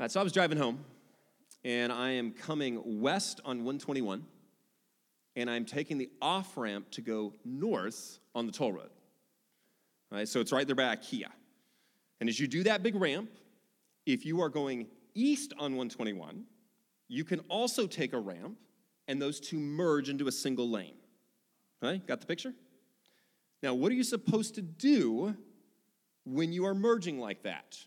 Right, so I was driving home, and I am coming west on 121, and I'm taking the off ramp to go north on the toll road. All right, so it's right there by IKEA. And as you do that big ramp, if you are going east on 121, you can also take a ramp, and those two merge into a single lane. All right, got the picture? Now, what are you supposed to do when you are merging like that?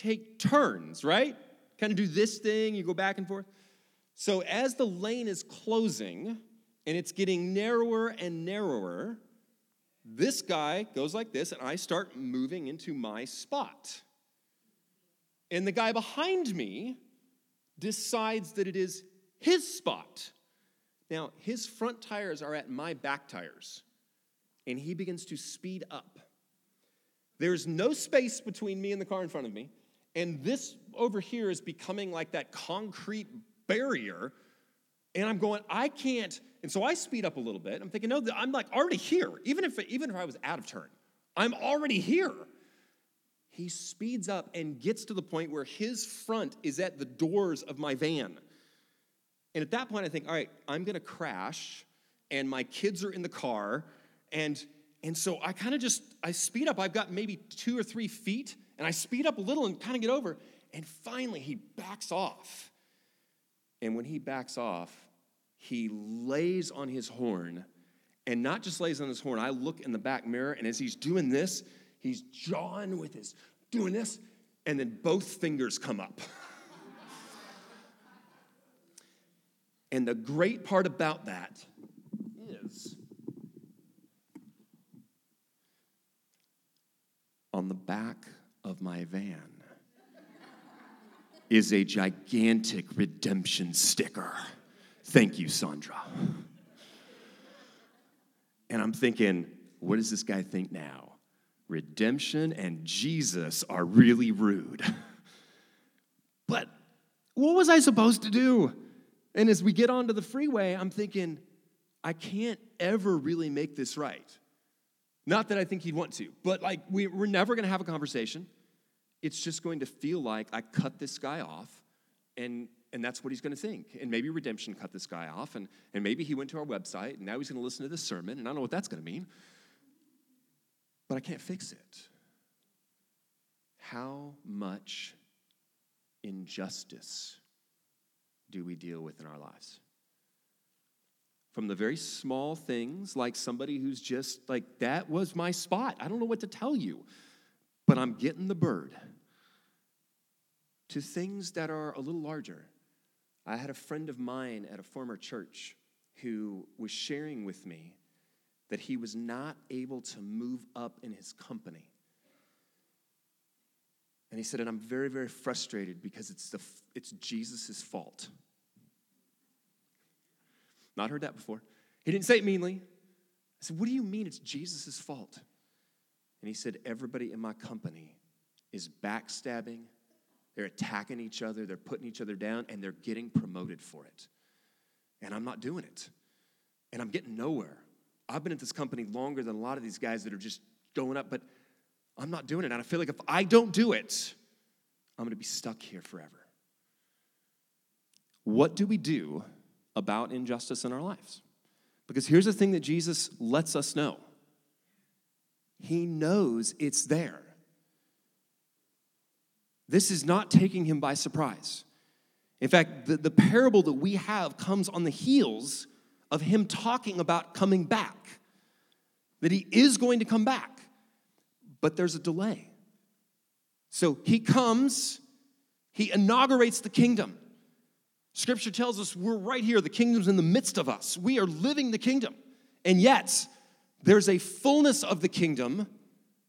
Take turns, right? Kind of do this thing, you go back and forth. So, as the lane is closing and it's getting narrower and narrower, this guy goes like this, and I start moving into my spot. And the guy behind me decides that it is his spot. Now, his front tires are at my back tires, and he begins to speed up. There's no space between me and the car in front of me, and this over here is becoming like that concrete barrier. And I'm going, I can't. And so I speed up a little bit. I'm thinking, no, I'm like already here. Even if, even if I was out of turn, I'm already here. He speeds up and gets to the point where his front is at the doors of my van. And at that point, I think, all right, I'm gonna crash, and my kids are in the car, and and so I kind of just I speed up. I've got maybe two or three feet, and I speed up a little and kind of get over. And finally, he backs off. And when he backs off, he lays on his horn, and not just lays on his horn. I look in the back mirror, and as he's doing this, he's jawing with his doing this, and then both fingers come up. And the great part about that is on the back of my van is a gigantic redemption sticker. Thank you, Sandra. And I'm thinking, what does this guy think now? Redemption and Jesus are really rude. But what was I supposed to do? And as we get onto the freeway, I'm thinking, I can't ever really make this right. Not that I think he'd want to, but like we, we're never gonna have a conversation. It's just going to feel like I cut this guy off, and, and that's what he's gonna think. And maybe redemption cut this guy off, and, and maybe he went to our website, and now he's gonna listen to this sermon, and I don't know what that's gonna mean. But I can't fix it. How much injustice do we deal with in our lives? From the very small things, like somebody who's just like, that was my spot. I don't know what to tell you, but I'm getting the bird. To things that are a little larger. I had a friend of mine at a former church who was sharing with me that he was not able to move up in his company. And he said, and I'm very, very frustrated because it's, the, it's Jesus' fault. Not heard that before. He didn't say it meanly. I said, What do you mean it's Jesus' fault? And he said, Everybody in my company is backstabbing, they're attacking each other, they're putting each other down, and they're getting promoted for it. And I'm not doing it. And I'm getting nowhere. I've been at this company longer than a lot of these guys that are just going up, but I'm not doing it. And I feel like if I don't do it, I'm going to be stuck here forever. What do we do about injustice in our lives. Because here's the thing that Jesus lets us know He knows it's there. This is not taking him by surprise. In fact, the, the parable that we have comes on the heels of him talking about coming back, that he is going to come back, but there's a delay. So he comes, he inaugurates the kingdom. Scripture tells us we're right here, the kingdom's in the midst of us. We are living the kingdom. And yet, there's a fullness of the kingdom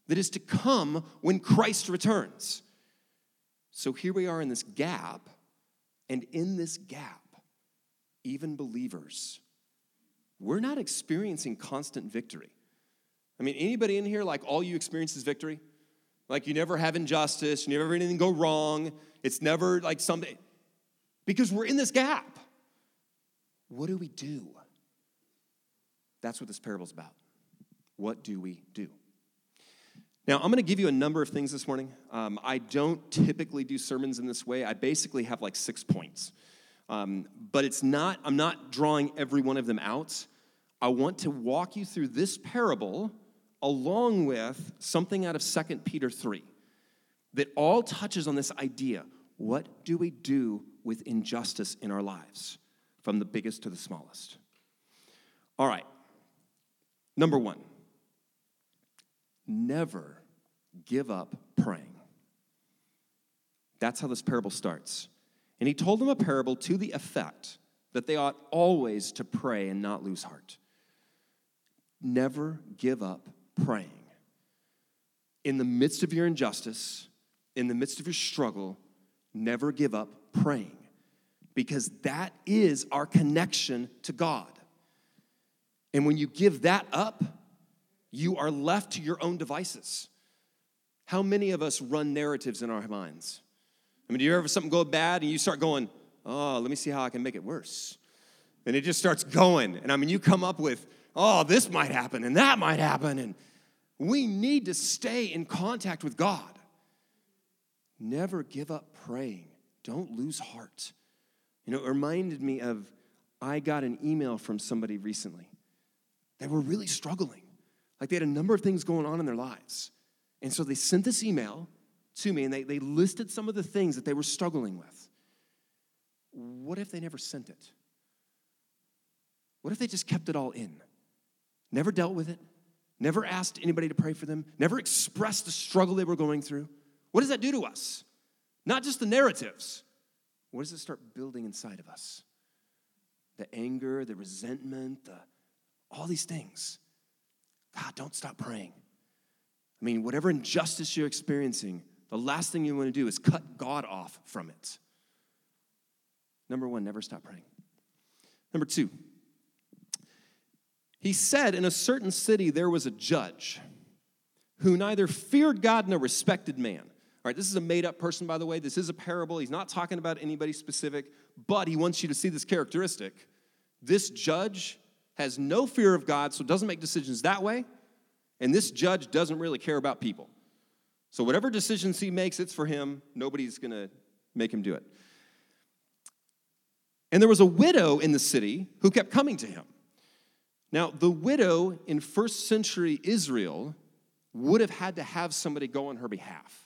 that is to come when Christ returns. So here we are in this gap, and in this gap, even believers, we're not experiencing constant victory. I mean, anybody in here, like all you experience is victory? Like you never have injustice, you never have anything go wrong, it's never like something because we're in this gap. What do we do? That's what this parable's about. What do we do? Now, I'm going to give you a number of things this morning. Um, I don't typically do sermons in this way. I basically have like six points. Um, but it's not, I'm not drawing every one of them out. I want to walk you through this parable along with something out of 2 Peter 3 that all touches on this idea what do we do with injustice in our lives, from the biggest to the smallest? All right, number one never give up praying. That's how this parable starts. And he told them a parable to the effect that they ought always to pray and not lose heart. Never give up praying. In the midst of your injustice, in the midst of your struggle, never give up praying because that is our connection to God. And when you give that up, you are left to your own devices. How many of us run narratives in our minds? I mean, do you ever something go bad and you start going, oh, let me see how I can make it worse? And it just starts going. And I mean, you come up with, oh, this might happen and that might happen. And we need to stay in contact with God. Never give up praying. Don't lose heart. You know, it reminded me of I got an email from somebody recently. They were really struggling. Like they had a number of things going on in their lives. And so they sent this email to me and they, they listed some of the things that they were struggling with. What if they never sent it? What if they just kept it all in? Never dealt with it, never asked anybody to pray for them, never expressed the struggle they were going through? What does that do to us? Not just the narratives. What does it start building inside of us? The anger, the resentment, the, all these things. God, don't stop praying. I mean, whatever injustice you're experiencing, the last thing you want to do is cut God off from it. Number one, never stop praying. Number two, he said, In a certain city there was a judge who neither feared God nor respected man. All right, this is a made up person, by the way. This is a parable. He's not talking about anybody specific, but he wants you to see this characteristic. This judge has no fear of God, so doesn't make decisions that way. And this judge doesn't really care about people. So whatever decisions he makes, it's for him. Nobody's going to make him do it. And there was a widow in the city who kept coming to him. Now, the widow in first century Israel would have had to have somebody go on her behalf.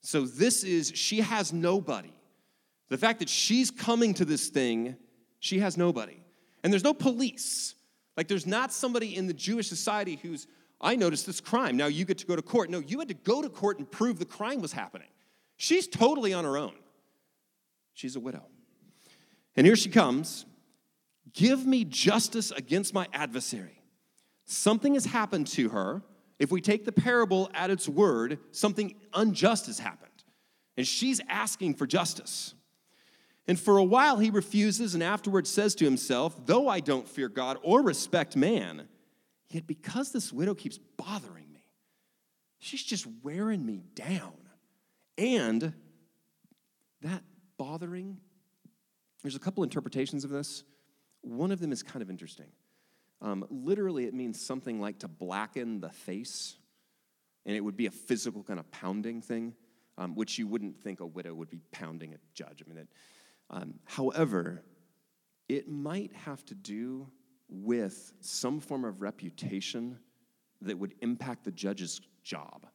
So this is, she has nobody. The fact that she's coming to this thing, she has nobody. And there's no police. Like, there's not somebody in the Jewish society who's, I noticed this crime. Now you get to go to court. No, you had to go to court and prove the crime was happening. She's totally on her own. She's a widow. And here she comes Give me justice against my adversary. Something has happened to her. If we take the parable at its word, something unjust has happened. And she's asking for justice. And for a while he refuses and afterwards says to himself, Though I don't fear God or respect man, yet because this widow keeps bothering me, she's just wearing me down. And that bothering, there's a couple interpretations of this. One of them is kind of interesting. Um, literally, it means something like to blacken the face, and it would be a physical kind of pounding thing, um, which you wouldn't think a widow would be pounding a judge. I mean, it, um, however, it might have to do with some form of reputation that would impact the judge's job.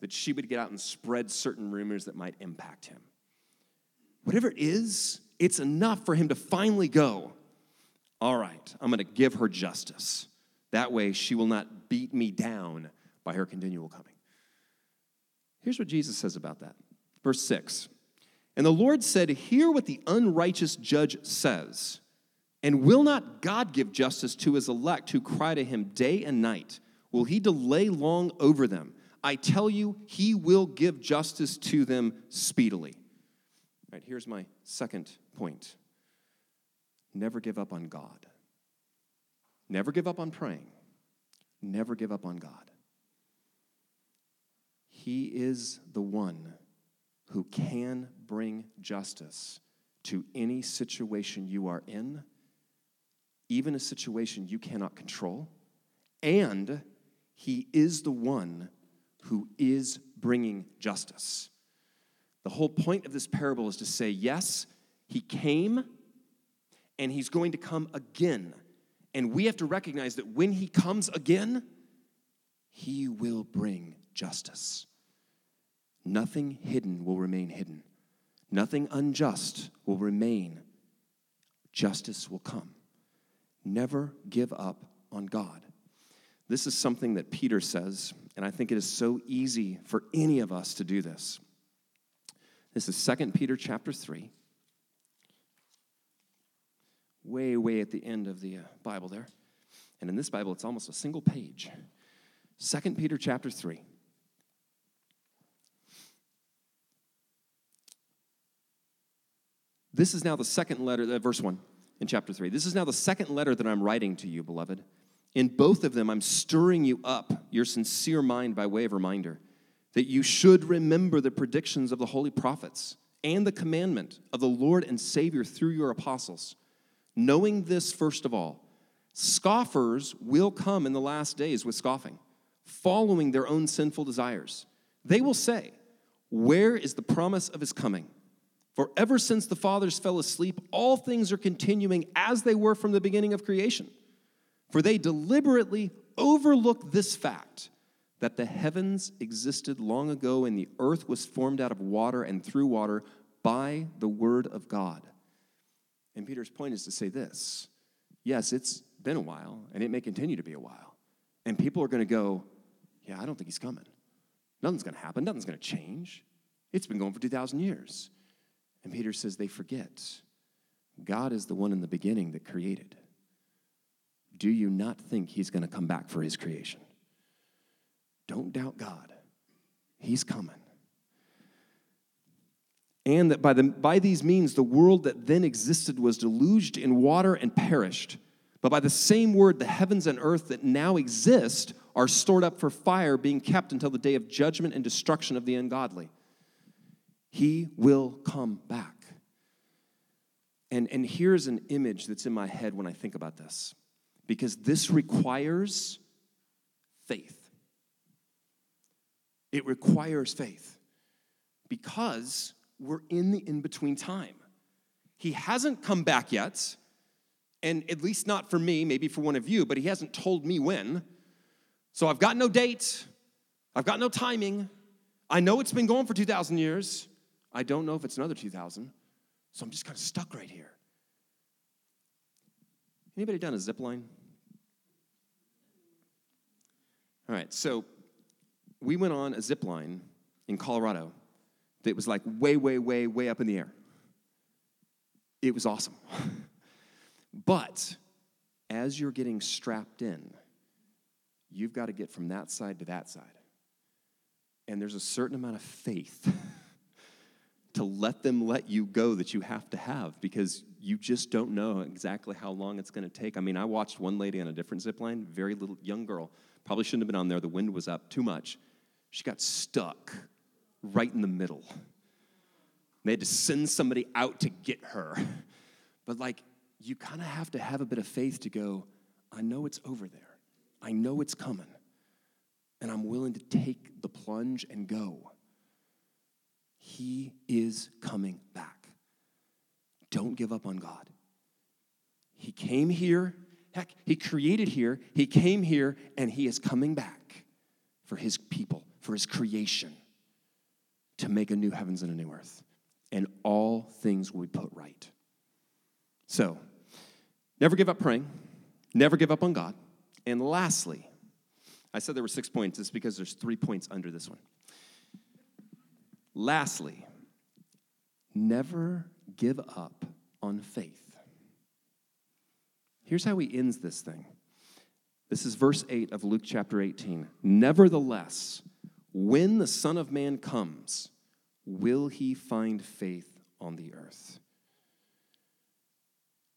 That she would get out and spread certain rumors that might impact him. Whatever it is, it's enough for him to finally go, All right, I'm gonna give her justice. That way she will not beat me down by her continual coming. Here's what Jesus says about that. Verse 6 and the Lord said, Hear what the unrighteous judge says. And will not God give justice to his elect who cry to him day and night? Will he delay long over them? I tell you, he will give justice to them speedily. All right, here's my second point never give up on God. Never give up on praying. Never give up on God. He is the one who can bring justice to any situation you are in, even a situation you cannot control, and He is the one who is bringing justice. The whole point of this parable is to say, yes, he came and he's going to come again. And we have to recognize that when he comes again, he will bring justice. Nothing hidden will remain hidden, nothing unjust will remain. Justice will come. Never give up on God. This is something that Peter says, and I think it is so easy for any of us to do this. This is 2 Peter chapter 3. Way, way at the end of the uh, Bible there. And in this Bible, it's almost a single page. 2 Peter chapter 3. This is now the second letter, uh, verse 1 in chapter 3. This is now the second letter that I'm writing to you, beloved. In both of them, I'm stirring you up, your sincere mind, by way of reminder, that you should remember the predictions of the holy prophets and the commandment of the Lord and Savior through your apostles. Knowing this, first of all, scoffers will come in the last days with scoffing, following their own sinful desires. They will say, Where is the promise of his coming? For ever since the fathers fell asleep, all things are continuing as they were from the beginning of creation. For they deliberately overlook this fact that the heavens existed long ago and the earth was formed out of water and through water by the word of God. And Peter's point is to say this yes, it's been a while, and it may continue to be a while. And people are going to go, yeah, I don't think he's coming. Nothing's going to happen, nothing's going to change. It's been going for 2,000 years. And Peter says they forget God is the one in the beginning that created. Do you not think he's going to come back for his creation? Don't doubt God. He's coming. And that by, the, by these means, the world that then existed was deluged in water and perished. But by the same word, the heavens and earth that now exist are stored up for fire, being kept until the day of judgment and destruction of the ungodly. He will come back. And, and here's an image that's in my head when I think about this, because this requires faith. It requires faith because we're in the in between time. He hasn't come back yet, and at least not for me, maybe for one of you, but he hasn't told me when. So I've got no date, I've got no timing. I know it's been going for 2,000 years. I don't know if it's another 2000. So I'm just kind of stuck right here. Anybody done a zip line? All right, so we went on a zip line in Colorado that was like way, way, way, way up in the air. It was awesome. but as you're getting strapped in, you've got to get from that side to that side. And there's a certain amount of faith to let them let you go that you have to have because you just don't know exactly how long it's going to take. I mean, I watched one lady on a different zip line, very little young girl, probably shouldn't have been on there. The wind was up too much. She got stuck right in the middle. They had to send somebody out to get her. But like, you kind of have to have a bit of faith to go, I know it's over there. I know it's coming. And I'm willing to take the plunge and go. He is coming back. Don't give up on God. He came here, heck, He created here, He came here, and He is coming back for His people, for His creation, to make a new heavens and a new earth. And all things will be put right. So, never give up praying, never give up on God. And lastly, I said there were six points, it's because there's three points under this one. Lastly, never give up on faith. Here's how he ends this thing. This is verse 8 of Luke chapter 18. Nevertheless, when the Son of Man comes, will he find faith on the earth?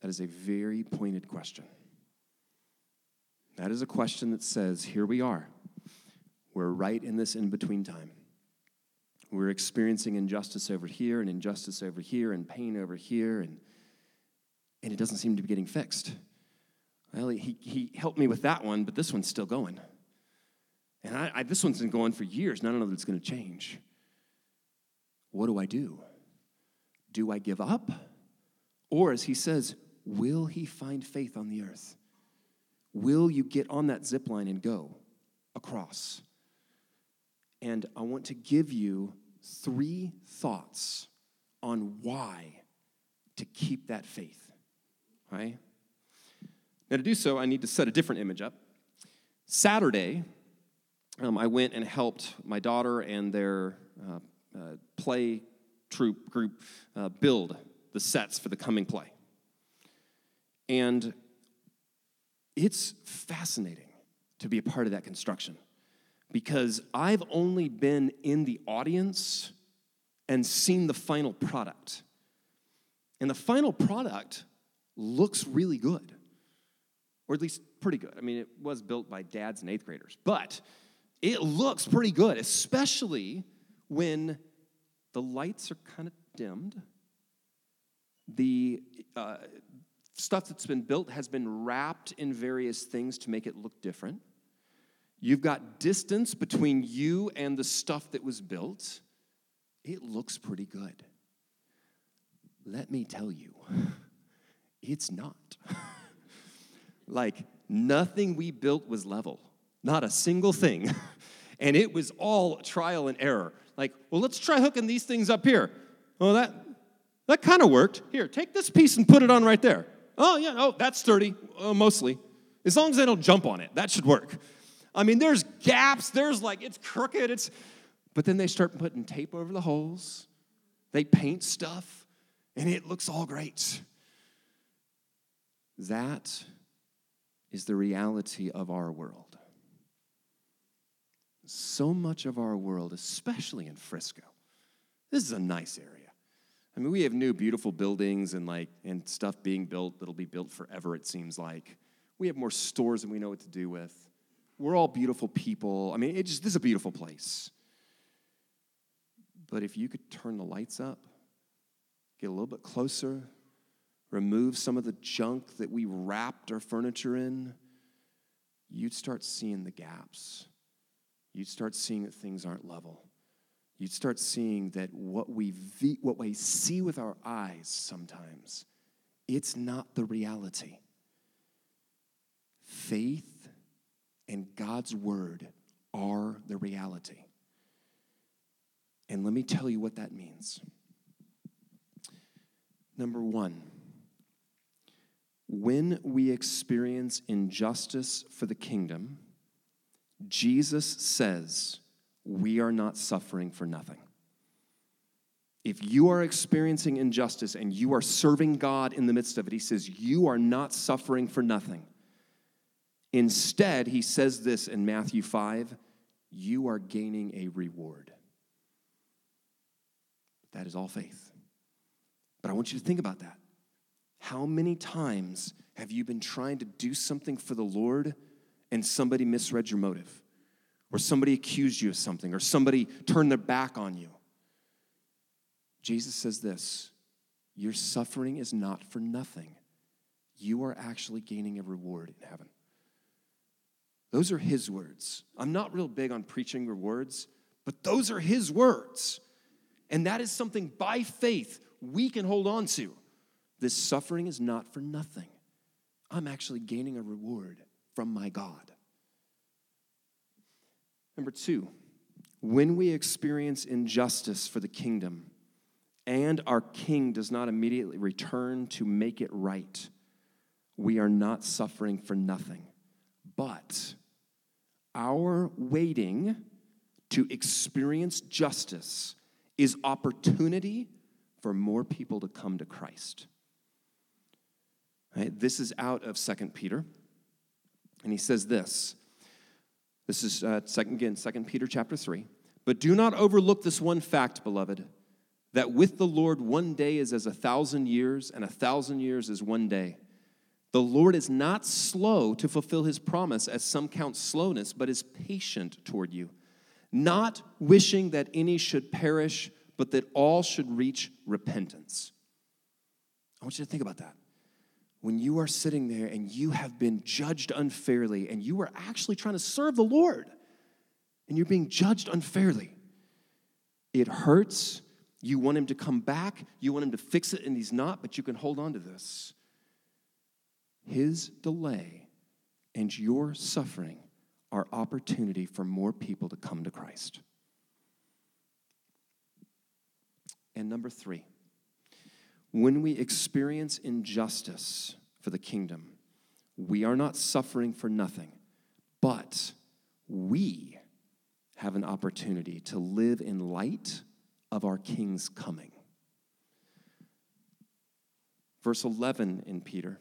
That is a very pointed question. That is a question that says, here we are. We're right in this in between time. We're experiencing injustice over here and injustice over here and pain over here, and, and it doesn't seem to be getting fixed. Well, he, he helped me with that one, but this one's still going. And I, I, this one's been going for years, and I don't know that it's going to change. What do I do? Do I give up? Or, as he says, will he find faith on the earth? Will you get on that zip line and go across? And I want to give you three thoughts on why to keep that faith. Right? Now, to do so, I need to set a different image up. Saturday, um, I went and helped my daughter and their uh, uh, play troupe group uh, build the sets for the coming play. And it's fascinating to be a part of that construction because I've only been in the audience and seen the final product. And the final product looks really good, or at least pretty good. I mean, it was built by dads and eighth graders, but it looks pretty good, especially when the lights are kind of dimmed. The uh, stuff that's been built has been wrapped in various things to make it look different. You've got distance between you and the stuff that was built. It looks pretty good. Let me tell you, it's not. like, nothing we built was level, not a single thing. and it was all trial and error. Like, well, let's try hooking these things up here. Oh, that, that kind of worked. Here, take this piece and put it on right there. Oh, yeah, oh, that's sturdy, uh, mostly. As long as they don't jump on it, that should work. I mean, there's gaps, there's like, it's crooked, it's, but then they start putting tape over the holes, they paint stuff, and it looks all great. That is the reality of our world. So much of our world, especially in Frisco, this is a nice area. I mean, we have new beautiful buildings and like and stuff being built that'll be built forever, it seems like. We have more stores than we know what to do with. We're all beautiful people. I mean, it just this is a beautiful place. But if you could turn the lights up, get a little bit closer, remove some of the junk that we wrapped our furniture in, you'd start seeing the gaps. You'd start seeing that things aren't level. You'd start seeing that what we, what we see with our eyes sometimes, it's not the reality. Faith and God's word are the reality. And let me tell you what that means. Number one, when we experience injustice for the kingdom, Jesus says we are not suffering for nothing. If you are experiencing injustice and you are serving God in the midst of it, he says you are not suffering for nothing. Instead, he says this in Matthew 5 you are gaining a reward. That is all faith. But I want you to think about that. How many times have you been trying to do something for the Lord and somebody misread your motive? Or somebody accused you of something, or somebody turned their back on you? Jesus says this Your suffering is not for nothing. You are actually gaining a reward in heaven. Those are his words. I'm not real big on preaching rewards, but those are his words. And that is something by faith we can hold on to. This suffering is not for nothing. I'm actually gaining a reward from my God. Number two, when we experience injustice for the kingdom and our king does not immediately return to make it right, we are not suffering for nothing. But our waiting to experience justice is opportunity for more people to come to Christ. Right? This is out of Second Peter. And he says this. This is uh, second, again, Second Peter chapter 3. But do not overlook this one fact, beloved, that with the Lord one day is as a thousand years, and a thousand years is one day. The Lord is not slow to fulfill his promise, as some count slowness, but is patient toward you, not wishing that any should perish, but that all should reach repentance. I want you to think about that. When you are sitting there and you have been judged unfairly and you are actually trying to serve the Lord, and you're being judged unfairly. It hurts. You want him to come back, you want him to fix it, and he's not, but you can hold on to this. His delay and your suffering are opportunity for more people to come to Christ. And number three, when we experience injustice for the kingdom, we are not suffering for nothing, but we have an opportunity to live in light of our King's coming. Verse 11 in Peter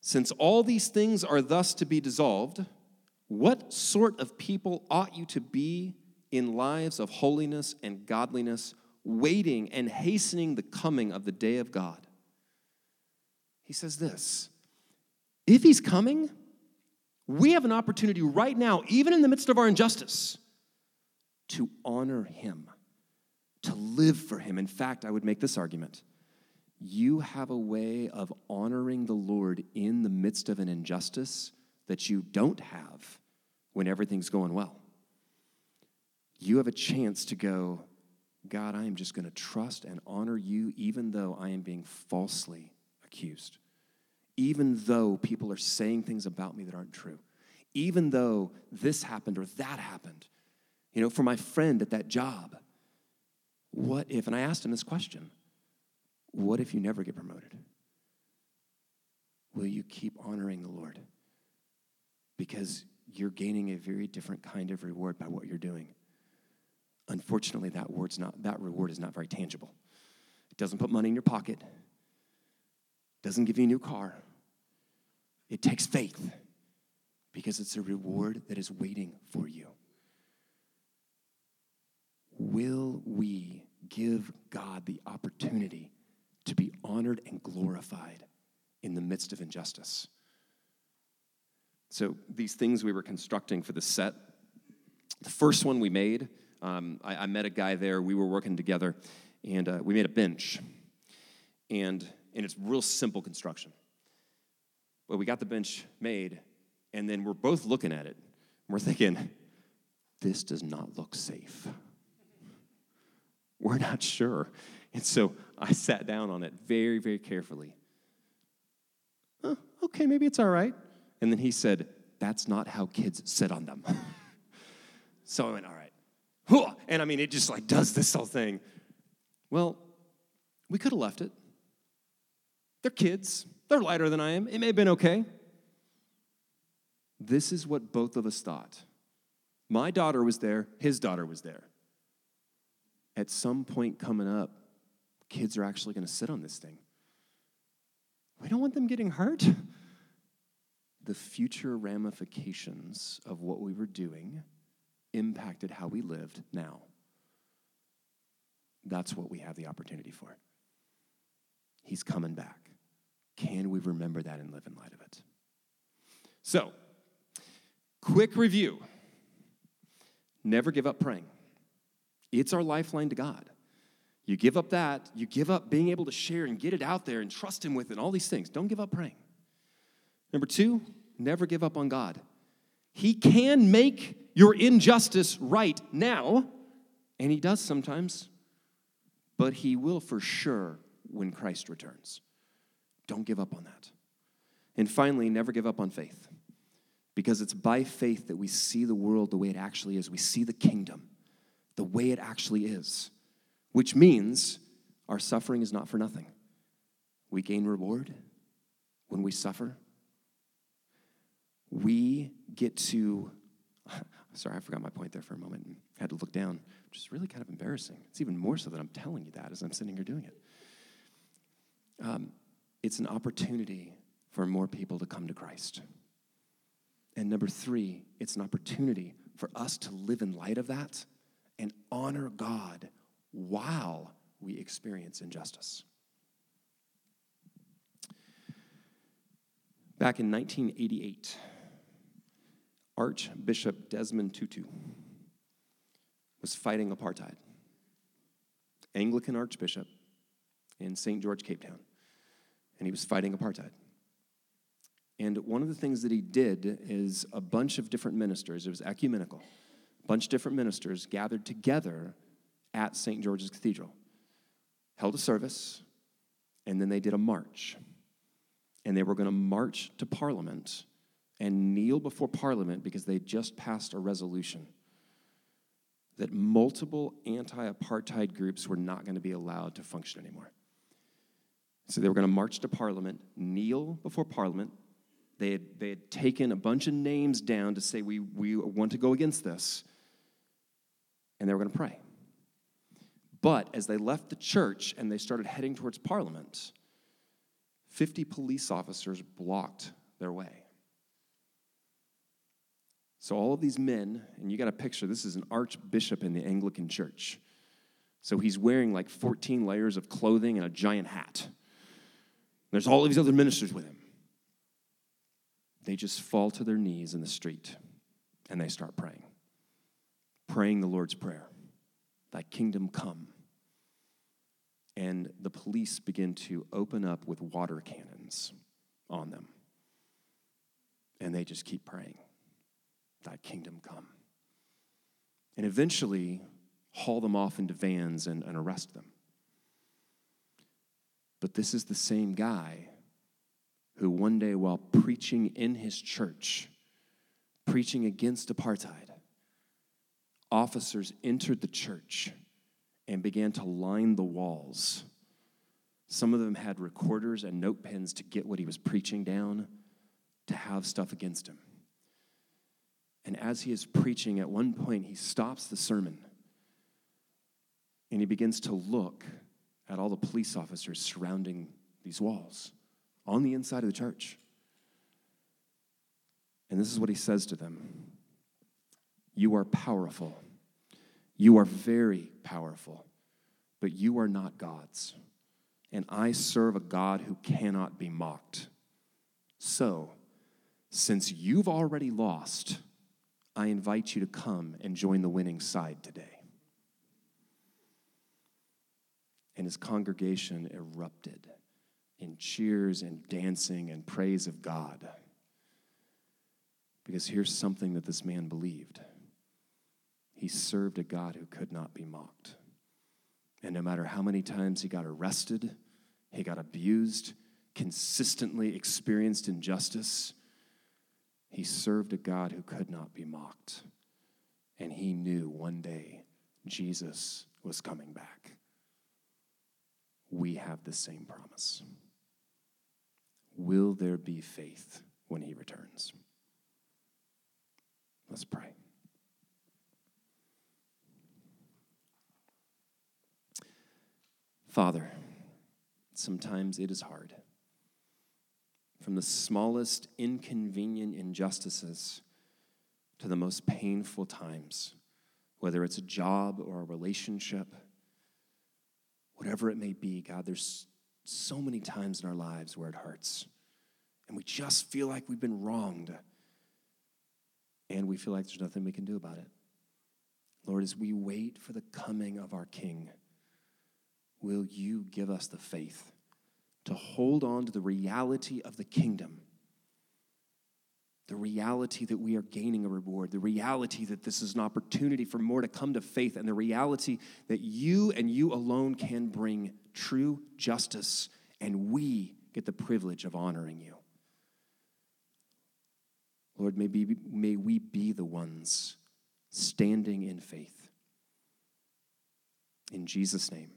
Since all these things are thus to be dissolved, what sort of people ought you to be in lives of holiness and godliness, waiting and hastening the coming of the day of God? He says this if he's coming, we have an opportunity right now, even in the midst of our injustice, to honor him, to live for him. In fact, I would make this argument you have a way of honoring the Lord in the midst of an injustice that you don't have when everything's going well. You have a chance to go, God, I am just going to trust and honor you even though I am being falsely accused, even though people are saying things about me that aren't true, even though this happened or that happened. You know, for my friend at that job, what if, and I asked him this question, what if you never get promoted? Will you keep honoring the Lord? Because you're gaining a very different kind of reward by what you're doing. Unfortunately, that, word's not, that reward is not very tangible. It doesn't put money in your pocket, doesn't give you a new car. It takes faith because it's a reward that is waiting for you. Will we give God the opportunity to be honored and glorified in the midst of injustice? So, these things we were constructing for the set, the first one we made, um, I, I, met a guy there, we were working together, and uh, we made a bench. And, and it's real simple construction. But we got the bench made, and then we're both looking at it. We're thinking, this does not look safe. We're not sure. And so I sat down on it very, very carefully. Oh, okay, maybe it's all right. And then he said, That's not how kids sit on them. so I went, All. And I mean, it just like does this whole thing. Well, we could have left it. They're kids, they're lighter than I am. It may have been okay. This is what both of us thought. My daughter was there, his daughter was there. At some point coming up, kids are actually going to sit on this thing. We don't want them getting hurt the future ramifications of what we were doing impacted how we lived now. That's what we have the opportunity for. He's coming back. Can we remember that and live in light of it? So, quick review never give up praying. It's our lifeline to God. You give up that, you give up being able to share and get it out there and trust Him with it, and all these things. Don't give up praying. Number two, never give up on God. He can make your injustice right now, and He does sometimes, but He will for sure when Christ returns. Don't give up on that. And finally, never give up on faith, because it's by faith that we see the world the way it actually is. We see the kingdom the way it actually is, which means our suffering is not for nothing. We gain reward when we suffer we get to, sorry, I forgot my point there for a moment and had to look down, which is really kind of embarrassing. It's even more so that I'm telling you that as I'm sitting here doing it. Um, it's an opportunity for more people to come to Christ. And number three, it's an opportunity for us to live in light of that and honor God while we experience injustice. Back in 1988, Archbishop Desmond Tutu was fighting apartheid. Anglican Archbishop in St. George, Cape Town. And he was fighting apartheid. And one of the things that he did is a bunch of different ministers, it was ecumenical, a bunch of different ministers gathered together at St. George's Cathedral, held a service, and then they did a march. And they were going to march to Parliament and kneel before Parliament because they just passed a resolution that multiple anti apartheid groups were not going to be allowed to function anymore. So they were going to march to Parliament, kneel before Parliament. They had, they had taken a bunch of names down to say, we, we want to go against this. And they were going to pray. But as they left the church and they started heading towards Parliament, 50 police officers blocked their way. So, all of these men, and you got a picture, this is an archbishop in the Anglican church. So, he's wearing like 14 layers of clothing and a giant hat. There's all of these other ministers with him. They just fall to their knees in the street and they start praying. Praying the Lord's Prayer Thy kingdom come. And the police begin to open up with water cannons on them. And they just keep praying thy kingdom come. And eventually haul them off into vans and, and arrest them. But this is the same guy who one day, while preaching in his church, preaching against apartheid, officers entered the church and began to line the walls. Some of them had recorders and note pens to get what he was preaching down, to have stuff against him. And as he is preaching, at one point, he stops the sermon and he begins to look at all the police officers surrounding these walls on the inside of the church. And this is what he says to them You are powerful. You are very powerful, but you are not gods. And I serve a God who cannot be mocked. So, since you've already lost, I invite you to come and join the winning side today. And his congregation erupted in cheers and dancing and praise of God. Because here's something that this man believed he served a God who could not be mocked. And no matter how many times he got arrested, he got abused, consistently experienced injustice, he served a God who could not be mocked. And he knew one day Jesus was coming back. We have the same promise. Will there be faith when he returns? Let's pray. Father, sometimes it is hard from the smallest inconvenient injustices to the most painful times, whether it's a job or a relationship, whatever it may be, God, there's so many times in our lives where it hurts. And we just feel like we've been wronged. And we feel like there's nothing we can do about it. Lord, as we wait for the coming of our King, will you give us the faith to hold on to the reality of the kingdom, the reality that we are gaining a reward, the reality that this is an opportunity for more to come to faith, and the reality that you and you alone can bring true justice, and we get the privilege of honoring you. Lord, may, be, may we be the ones standing in faith. In Jesus' name.